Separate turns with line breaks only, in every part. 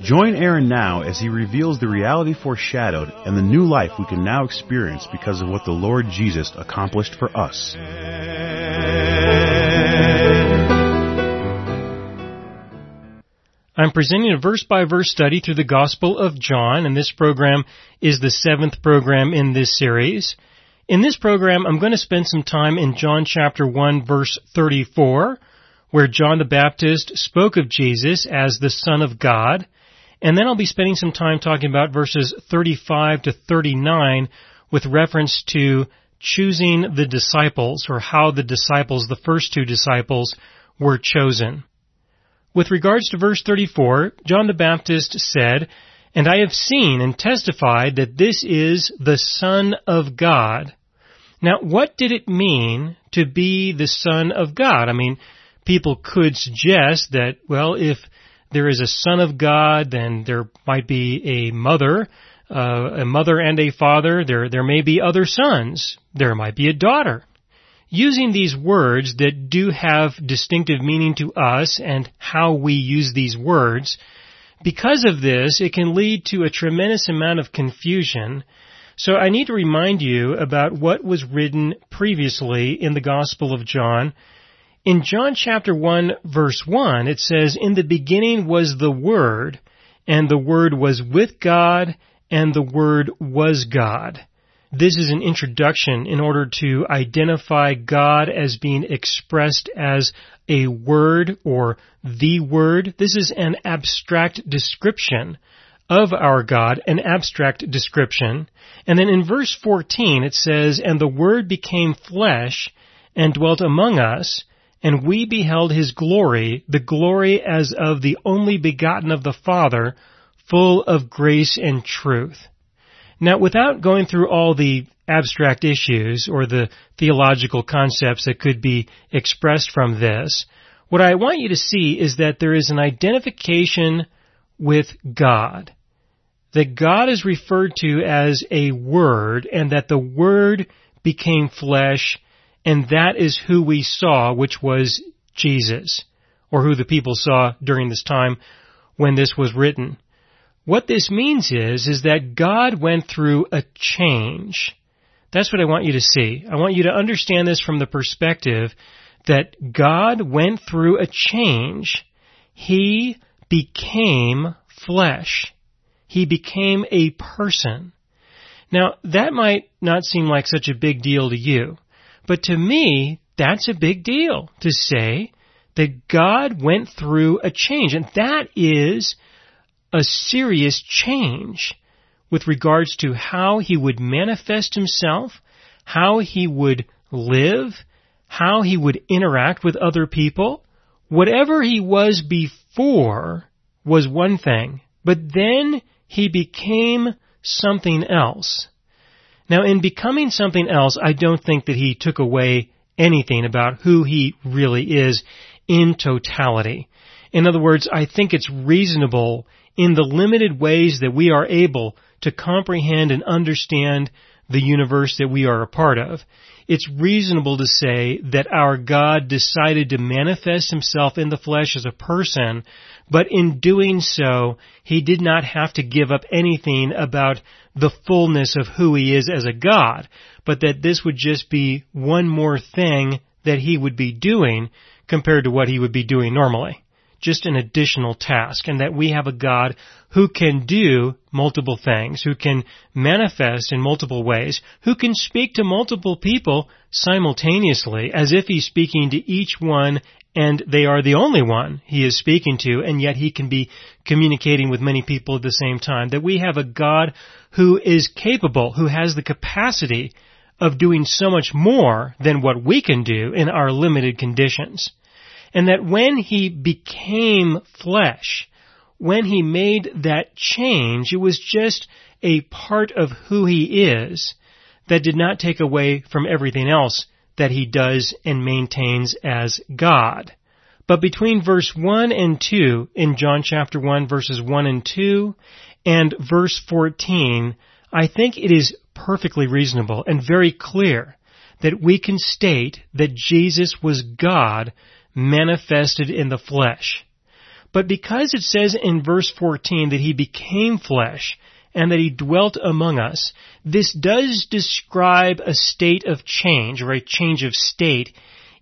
Join Aaron now as he reveals the reality foreshadowed and the new life we can now experience because of what the Lord Jesus accomplished for us.
I'm presenting a verse by verse study through the Gospel of John, and this program is the seventh program in this series. In this program, I'm going to spend some time in John chapter 1 verse 34, where John the Baptist spoke of Jesus as the Son of God, and then I'll be spending some time talking about verses 35 to 39 with reference to choosing the disciples, or how the disciples, the first two disciples, were chosen. With regards to verse 34, John the Baptist said, And I have seen and testified that this is the Son of God. Now, what did it mean to be the Son of God? I mean, people could suggest that, well, if there is a Son of God, then there might be a mother, uh, a mother and a father. There, there may be other sons. There might be a daughter using these words that do have distinctive meaning to us and how we use these words, because of this, it can lead to a tremendous amount of confusion. So I need to remind you about what was written previously in the Gospel of John. In John chapter 1 verse 1, it says, In the beginning was the Word, and the Word was with God, and the Word was God. This is an introduction in order to identify God as being expressed as a word or the word. This is an abstract description of our God, an abstract description. And then in verse 14 it says, And the Word became flesh and dwelt among us, and we beheld His glory, the glory as of the only begotten of the Father, full of grace and truth. Now, without going through all the abstract issues or the theological concepts that could be expressed from this, what I want you to see is that there is an identification with God. That God is referred to as a Word and that the Word became flesh and that is who we saw, which was Jesus, or who the people saw during this time when this was written. What this means is, is that God went through a change. That's what I want you to see. I want you to understand this from the perspective that God went through a change. He became flesh. He became a person. Now, that might not seem like such a big deal to you, but to me, that's a big deal to say that God went through a change, and that is a serious change with regards to how he would manifest himself, how he would live, how he would interact with other people. Whatever he was before was one thing, but then he became something else. Now in becoming something else, I don't think that he took away anything about who he really is in totality. In other words, I think it's reasonable in the limited ways that we are able to comprehend and understand the universe that we are a part of, it's reasonable to say that our God decided to manifest himself in the flesh as a person, but in doing so, he did not have to give up anything about the fullness of who he is as a God, but that this would just be one more thing that he would be doing compared to what he would be doing normally just an additional task and that we have a God who can do multiple things, who can manifest in multiple ways, who can speak to multiple people simultaneously as if he's speaking to each one and they are the only one he is speaking to and yet he can be communicating with many people at the same time. That we have a God who is capable, who has the capacity of doing so much more than what we can do in our limited conditions and that when he became flesh, when he made that change, it was just a part of who he is, that did not take away from everything else that he does and maintains as God. But between verse 1 and 2 in John chapter 1 verses 1 and 2 and verse 14, I think it is perfectly reasonable and very clear that we can state that Jesus was God manifested in the flesh. But because it says in verse 14 that he became flesh and that he dwelt among us, this does describe a state of change or a change of state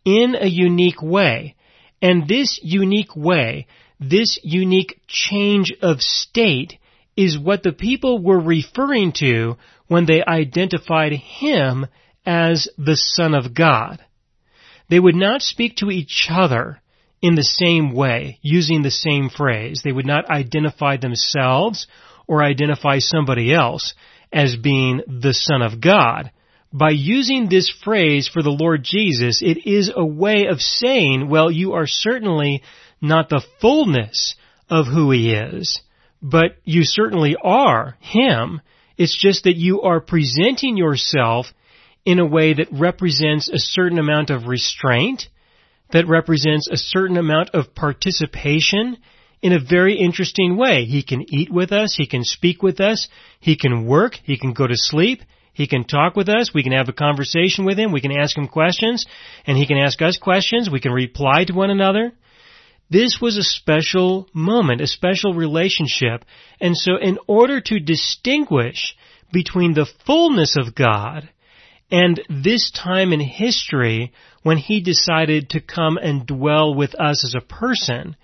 in a unique way. And this unique way, this unique change of state is what the people were referring to when they identified him as the Son of God. They would not speak to each other in the same way, using the same phrase. They would not identify themselves or identify somebody else as being the Son of God. By using this phrase for the Lord Jesus, it is a way of saying, well, you are certainly not the fullness of who He is, but you certainly are Him. It's just that you are presenting yourself in a way that represents a certain amount of restraint, that represents a certain amount of participation in a very interesting way. He can eat with us, he can speak with us, he can work, he can go to sleep, he can talk with us, we can have a conversation with him, we can ask him questions, and he can ask us questions, we can reply to one another. This was a special moment, a special relationship, and so in order to distinguish between the fullness of God and this time in history when he decided to come and dwell with us as a person,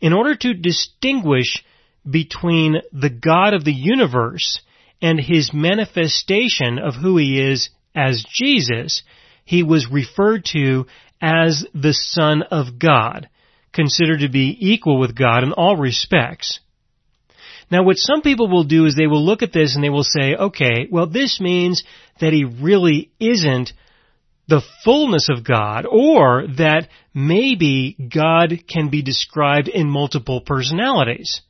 in order to distinguish between the God of the universe and his manifestation of who he is as Jesus, he was referred to as the Son of God, considered to be equal with God in all respects. Now what some people will do is they will look at this and they will say, okay, well this means that he really isn't the fullness of God, or that maybe God can be described in multiple personalities.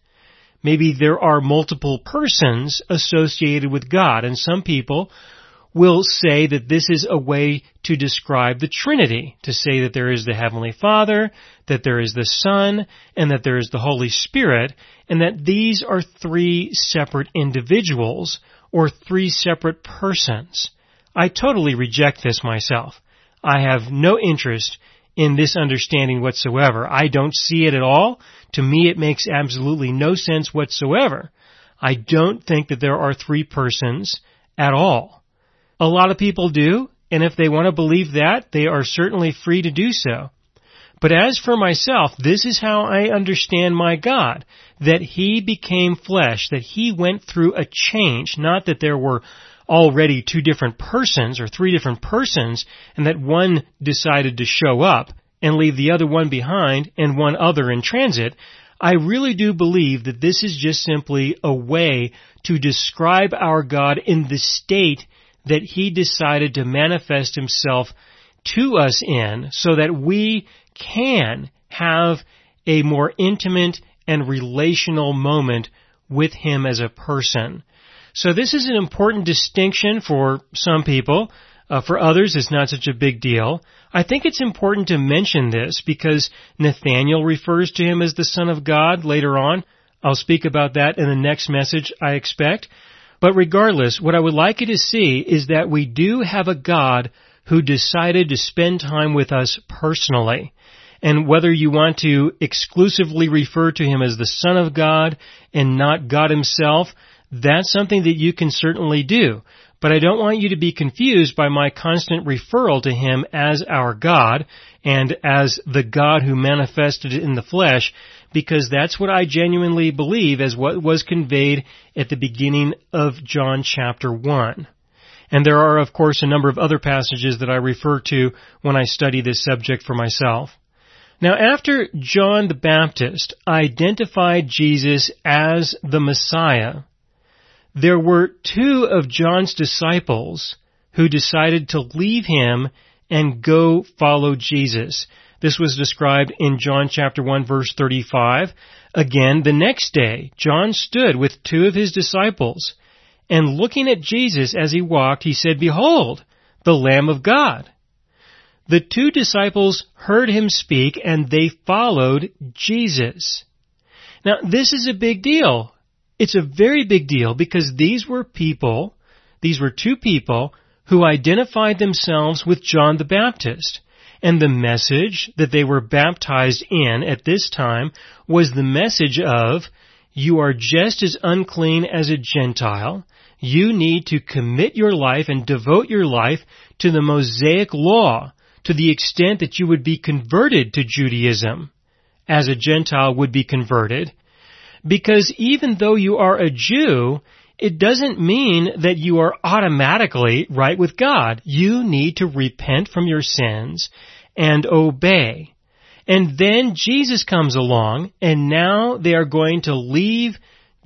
Maybe there are multiple persons associated with God, and some people will say that this is a way to describe the Trinity, to say that there is the Heavenly Father, that there is the Son, and that there is the Holy Spirit, and that these are three separate individuals, or three separate persons. I totally reject this myself. I have no interest in this understanding whatsoever. I don't see it at all. To me it makes absolutely no sense whatsoever. I don't think that there are three persons at all. A lot of people do, and if they want to believe that, they are certainly free to do so. But as for myself, this is how I understand my God. That He became flesh, that He went through a change, not that there were already two different persons or three different persons and that one decided to show up and leave the other one behind and one other in transit, I really do believe that this is just simply a way to describe our God in the state that He decided to manifest Himself to us in so that we can have a more intimate and relational moment with Him as a person. So this is an important distinction for some people. Uh, for others, it's not such a big deal. I think it's important to mention this because Nathaniel refers to him as the Son of God later on. I'll speak about that in the next message, I expect. But regardless, what I would like you to see is that we do have a God who decided to spend time with us personally. And whether you want to exclusively refer to him as the Son of God and not God himself, that's something that you can certainly do. But I don't want you to be confused by my constant referral to Him as our God and as the God who manifested in the flesh because that's what I genuinely believe as what was conveyed at the beginning of John chapter 1. And there are of course a number of other passages that I refer to when I study this subject for myself. Now after John the Baptist identified Jesus as the Messiah, there were two of John's disciples who decided to leave him and go follow Jesus. This was described in John chapter 1 verse 35. Again, the next day, John stood with two of his disciples and looking at Jesus as he walked, he said, Behold, the Lamb of God. The two disciples heard him speak and they followed Jesus. Now, this is a big deal. It's a very big deal because these were people, these were two people who identified themselves with John the Baptist. And the message that they were baptized in at this time was the message of, you are just as unclean as a Gentile. You need to commit your life and devote your life to the Mosaic law to the extent that you would be converted to Judaism as a Gentile would be converted. Because even though you are a Jew, it doesn't mean that you are automatically right with God. You need to repent from your sins and obey. And then Jesus comes along and now they are going to leave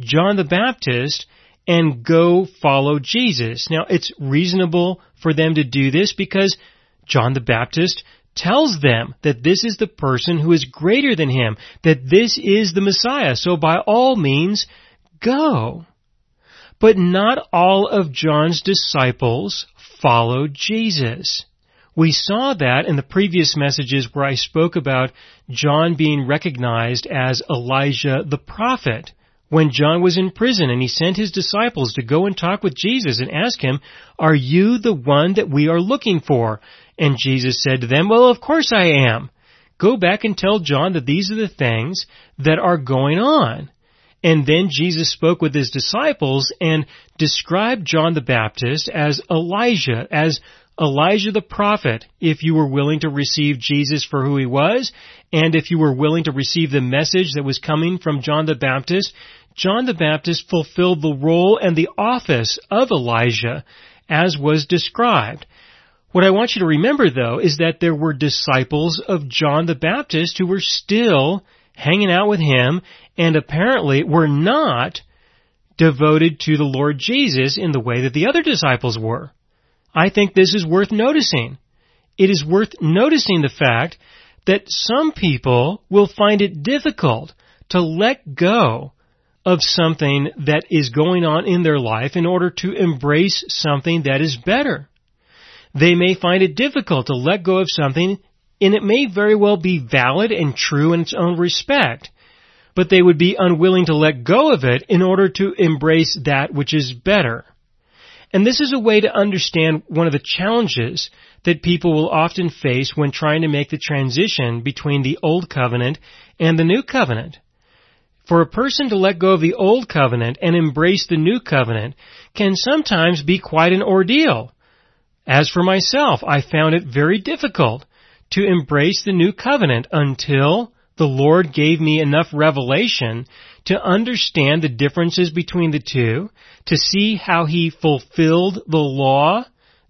John the Baptist and go follow Jesus. Now it's reasonable for them to do this because John the Baptist tells them that this is the person who is greater than him, that this is the Messiah. So by all means, go. But not all of John's disciples followed Jesus. We saw that in the previous messages where I spoke about John being recognized as Elijah the prophet when John was in prison and he sent his disciples to go and talk with Jesus and ask him, are you the one that we are looking for? And Jesus said to them, well, of course I am. Go back and tell John that these are the things that are going on. And then Jesus spoke with his disciples and described John the Baptist as Elijah, as Elijah the prophet, if you were willing to receive Jesus for who he was, and if you were willing to receive the message that was coming from John the Baptist, John the Baptist fulfilled the role and the office of Elijah as was described. What I want you to remember though is that there were disciples of John the Baptist who were still hanging out with him and apparently were not devoted to the Lord Jesus in the way that the other disciples were. I think this is worth noticing. It is worth noticing the fact that some people will find it difficult to let go of something that is going on in their life in order to embrace something that is better. They may find it difficult to let go of something and it may very well be valid and true in its own respect, but they would be unwilling to let go of it in order to embrace that which is better. And this is a way to understand one of the challenges that people will often face when trying to make the transition between the Old Covenant and the New Covenant. For a person to let go of the old covenant and embrace the new covenant can sometimes be quite an ordeal. As for myself, I found it very difficult to embrace the new covenant until the Lord gave me enough revelation to understand the differences between the two, to see how He fulfilled the law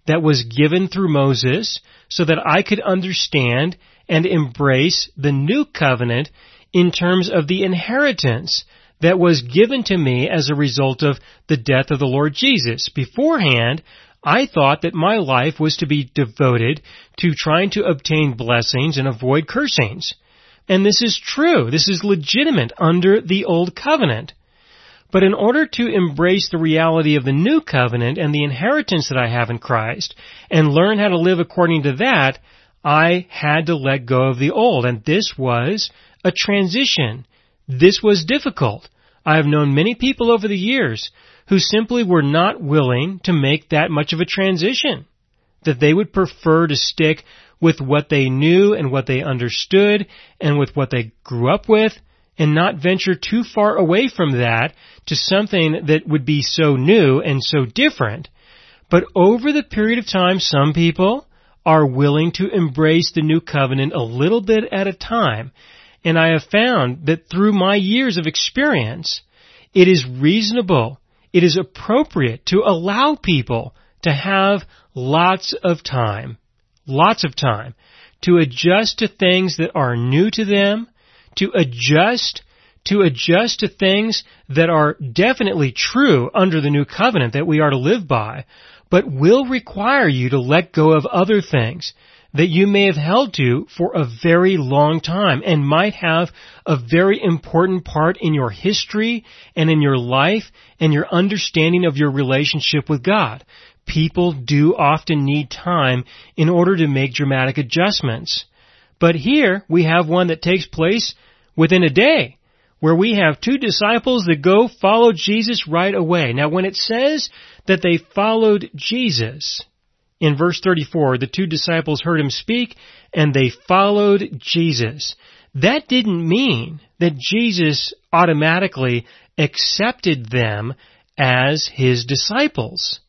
that was given through Moses so that I could understand and embrace the new covenant in terms of the inheritance that was given to me as a result of the death of the Lord Jesus. Beforehand, I thought that my life was to be devoted to trying to obtain blessings and avoid cursings. And this is true. This is legitimate under the old covenant. But in order to embrace the reality of the new covenant and the inheritance that I have in Christ and learn how to live according to that, I had to let go of the old. And this was a transition. This was difficult. I have known many people over the years who simply were not willing to make that much of a transition. That they would prefer to stick with what they knew and what they understood and with what they grew up with and not venture too far away from that to something that would be so new and so different. But over the period of time, some people are willing to embrace the new covenant a little bit at a time and I have found that through my years of experience, it is reasonable, it is appropriate to allow people to have lots of time, lots of time to adjust to things that are new to them, to adjust to adjust to things that are definitely true under the new covenant that we are to live by, but will require you to let go of other things that you may have held to for a very long time and might have a very important part in your history and in your life and your understanding of your relationship with God. People do often need time in order to make dramatic adjustments. But here we have one that takes place within a day where we have two disciples that go follow Jesus right away. Now when it says that they followed Jesus, in verse 34, the two disciples heard him speak and they followed Jesus. That didn't mean that Jesus automatically accepted them as his disciples.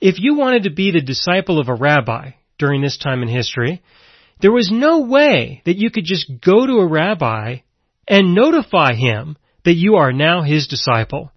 If you wanted to be the disciple of a rabbi during this time in history, there was no way that you could just go to a rabbi and notify him that you are now his disciple.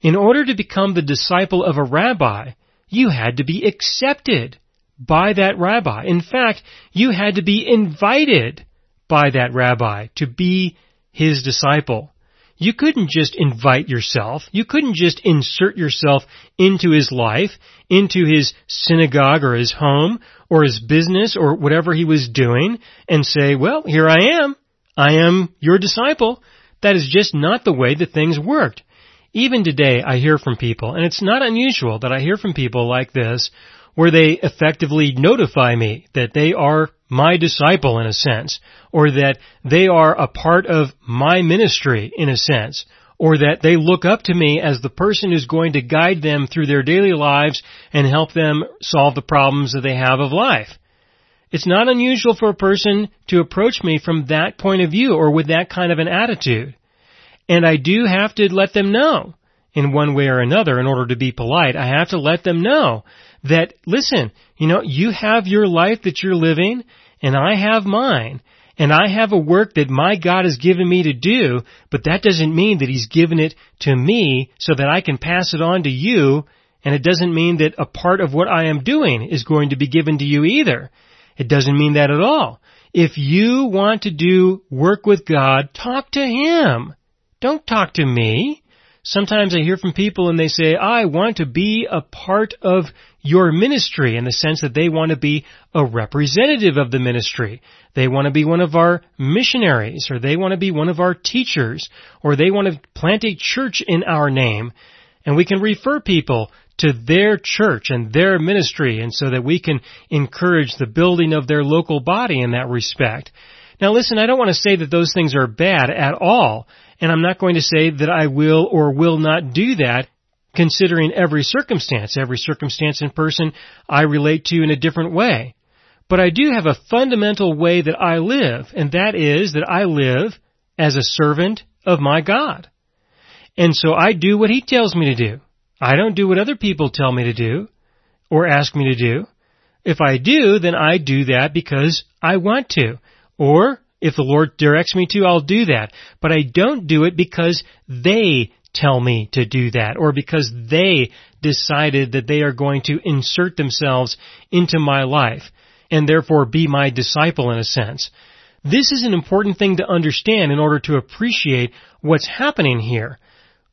In order to become the disciple of a rabbi, you had to be accepted by that rabbi. In fact, you had to be invited by that rabbi to be his disciple. You couldn't just invite yourself. You couldn't just insert yourself into his life, into his synagogue or his home or his business or whatever he was doing and say, well, here I am. I am your disciple. That is just not the way that things worked. Even today, I hear from people, and it's not unusual that I hear from people like this, where they effectively notify me that they are my disciple in a sense, or that they are a part of my ministry in a sense, or that they look up to me as the person who's going to guide them through their daily lives and help them solve the problems that they have of life. It's not unusual for a person to approach me from that point of view or with that kind of an attitude. And I do have to let them know in one way or another in order to be polite. I have to let them know that, listen, you know, you have your life that you're living and I have mine. And I have a work that my God has given me to do, but that doesn't mean that He's given it to me so that I can pass it on to you, and it doesn't mean that a part of what I am doing is going to be given to you either. It doesn't mean that at all. If you want to do work with God, talk to Him. Don't talk to me. Sometimes I hear from people and they say, I want to be a part of your ministry in the sense that they want to be a representative of the ministry. They want to be one of our missionaries or they want to be one of our teachers or they want to plant a church in our name. And we can refer people to their church and their ministry and so that we can encourage the building of their local body in that respect. Now listen, I don't want to say that those things are bad at all and I'm not going to say that I will or will not do that considering every circumstance. Every circumstance and person I relate to in a different way. But I do have a fundamental way that I live, and that is that I live as a servant of my God. And so I do what He tells me to do. I don't do what other people tell me to do or ask me to do. If I do, then I do that because I want to. Or if the Lord directs me to, I'll do that. But I don't do it because they tell me to do that or because they decided that they are going to insert themselves into my life and therefore be my disciple in a sense. This is an important thing to understand in order to appreciate what's happening here.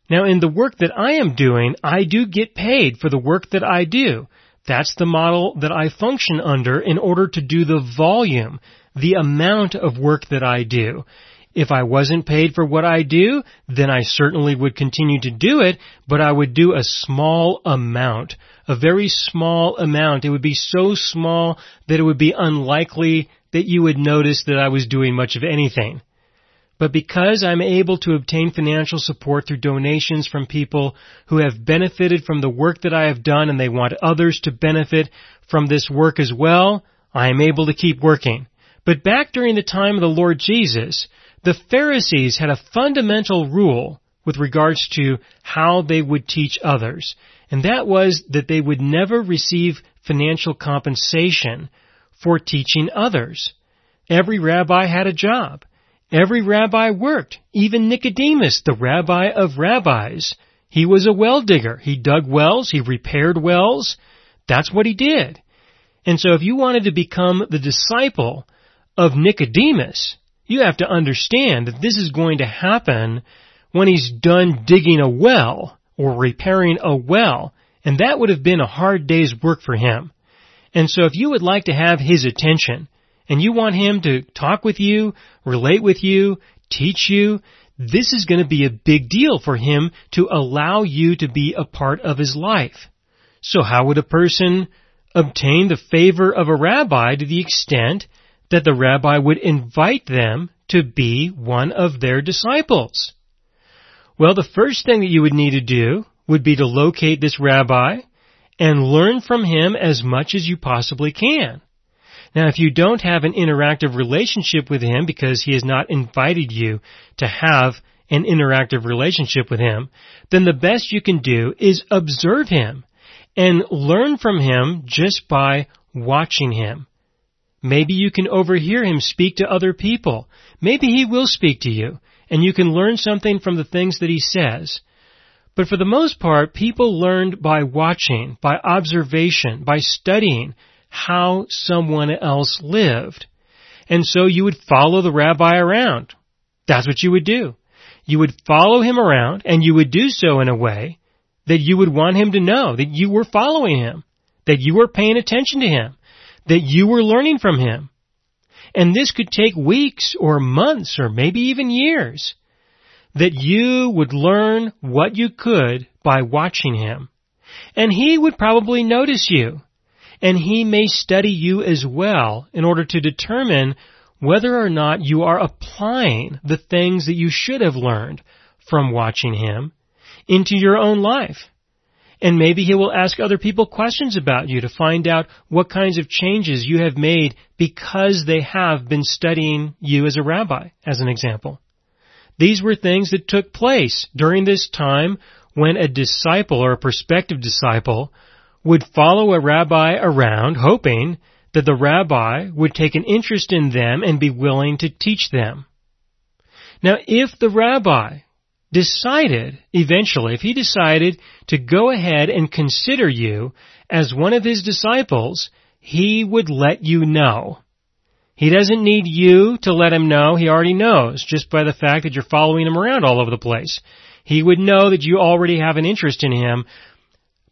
Now in the work that I am doing, I do get paid for the work that I do. That's the model that I function under in order to do the volume the amount of work that I do. If I wasn't paid for what I do, then I certainly would continue to do it, but I would do a small amount. A very small amount. It would be so small that it would be unlikely that you would notice that I was doing much of anything. But because I'm able to obtain financial support through donations from people who have benefited from the work that I have done and they want others to benefit from this work as well, I am able to keep working. But back during the time of the Lord Jesus, the Pharisees had a fundamental rule with regards to how they would teach others, and that was that they would never receive financial compensation for teaching others. Every rabbi had a job. Every rabbi worked. Even Nicodemus, the rabbi of rabbis. He was a well digger. He dug wells. He repaired wells. That's what he did. And so if you wanted to become the disciple of Nicodemus, you have to understand that this is going to happen when he's done digging a well or repairing a well And that would have been a hard day's work for him. And so if you would like to have his attention, and you want him to talk with you, relate with you, teach you, this is going to be a big deal for him to allow you to be a part of his life. So how would a person obtain the favor of a rabbi to the extent that the rabbi would invite them to be one of their disciples? Well, the first thing that you would need to do would be to locate this rabbi and learn from him as much as you possibly can. Now, if you don't have an interactive relationship with him because he has not invited you to have an interactive relationship with him, then the best you can do is observe him and learn from him just by watching him. Maybe you can overhear him speak to other people. Maybe he will speak to you and you can learn something from the things that he says. But for the most part, people learned by watching, by observation, by studying how someone else lived. And so you would follow the rabbi around. That's what you would do. You would follow him around and you would do so in a way that you would want him to know that you were following him, that you were paying attention to him, that you were learning from him. And this could take weeks or months or maybe even years. That you would learn what you could by watching him. And he would probably notice you and he may study you as well in order to determine whether or not you are applying the things that you should have learned from watching him into your own life. And maybe he will ask other people questions about you to find out what kinds of changes you have made because they have been studying you as a rabbi, as an example. These were things that took place during this time when a disciple or a prospective disciple would follow a rabbi around hoping that the rabbi would take an interest in them and be willing to teach them. Now, if the rabbi decided, eventually, if he decided to go ahead and consider you as one of his disciples, he would let you know. He doesn't need you to let him know. He already knows just by the fact that you're following him around all over the place. He would know that you already have an interest in him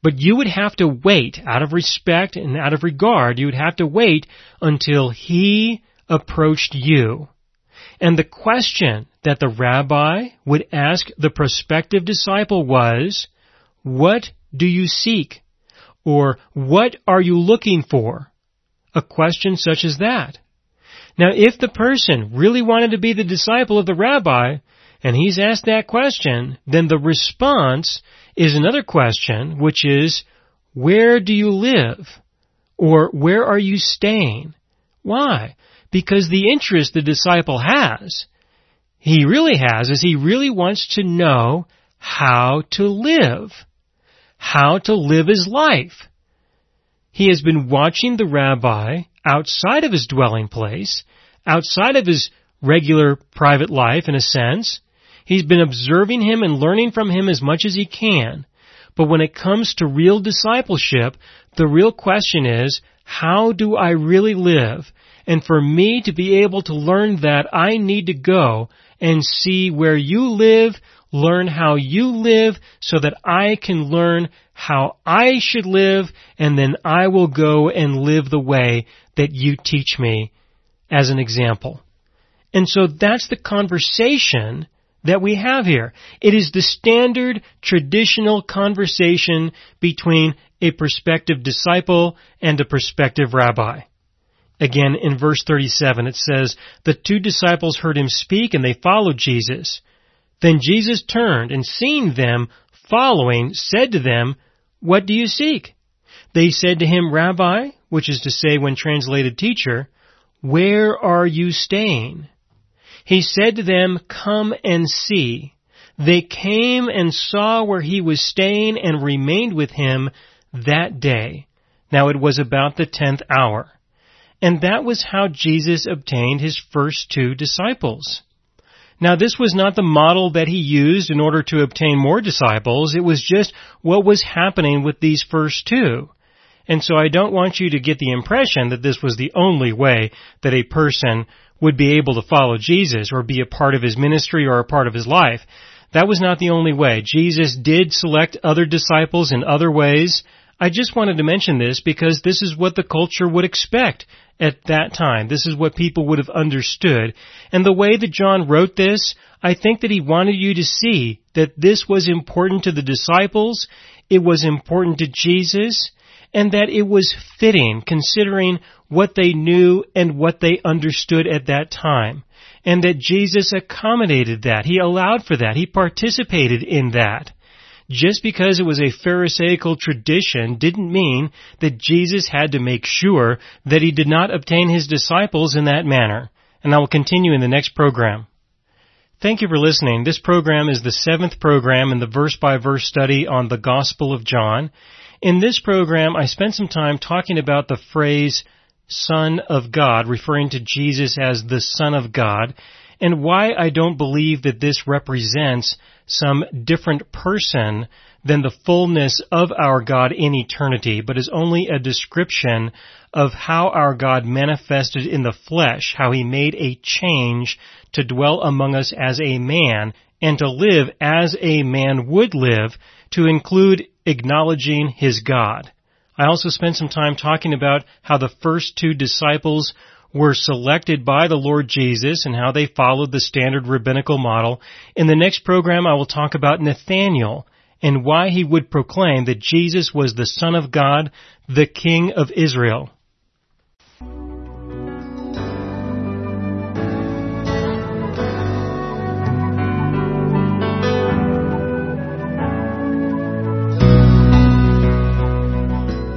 but you would have to wait, out of respect and out of regard, you would have to wait until he approached you. And the question that the rabbi would ask the prospective disciple was, what do you seek? Or what are you looking for? A question such as that. Now if the person really wanted to be the disciple of the rabbi, and he's asked that question, then the response is another question, which is, where do you live? Or where are you staying? Why? Because the interest the disciple has, he really has, is he really wants to know how to live. How to live his life. He has been watching the rabbi outside of his dwelling place, outside of his regular private life in a sense, He's been observing him and learning from him as much as he can. But when it comes to real discipleship, the real question is, how do I really live? And for me to be able to learn that, I need to go and see where you live, learn how you live, so that I can learn how I should live, and then I will go and live the way that you teach me as an example. And so that's the conversation that we have here. It is the standard traditional conversation between a prospective disciple and a prospective rabbi. Again, in verse 37, it says, The two disciples heard him speak and they followed Jesus. Then Jesus turned and seeing them following, said to them, What do you seek? They said to him, Rabbi, which is to say when translated teacher, where are you staying? He said to them, Come and see. They came and saw where he was staying and remained with him that day. Now it was about the tenth hour. And that was how Jesus obtained his first two disciples. Now this was not the model that he used in order to obtain more disciples. It was just what was happening with these first two. And so I don't want you to get the impression that this was the only way that a person would be able to follow Jesus or be a part of his ministry or a part of his life. That was not the only way. Jesus did select other disciples in other ways. I just wanted to mention this because this is what the culture would expect at that time. This is what people would have understood. And the way that John wrote this, I think that he wanted you to see that this was important to the disciples, it was important to Jesus, and that it was fitting considering what they knew and what they understood at that time and that Jesus accommodated that. He allowed for that. He participated in that. Just because it was a Pharisaical tradition didn't mean that Jesus had to make sure that he did not obtain his disciples in that manner. And I will continue in the next program. Thank you for listening. This program is the seventh program in the verse by verse study on the Gospel of John. In this program, I spent some time talking about the phrase Son of God, referring to Jesus as the Son of God, and why I don't believe that this represents some different person than the fullness of our God in eternity, but is only a description of how our God manifested in the flesh, how he made a change to dwell among us as a man and to live as a man would live to include acknowledging his God. I also spent some time talking about how the first two disciples were selected by the Lord Jesus and how they followed the standard rabbinical model. In the next program, I will talk about Nathanael and why he would proclaim that Jesus was the Son of God, the King of Israel.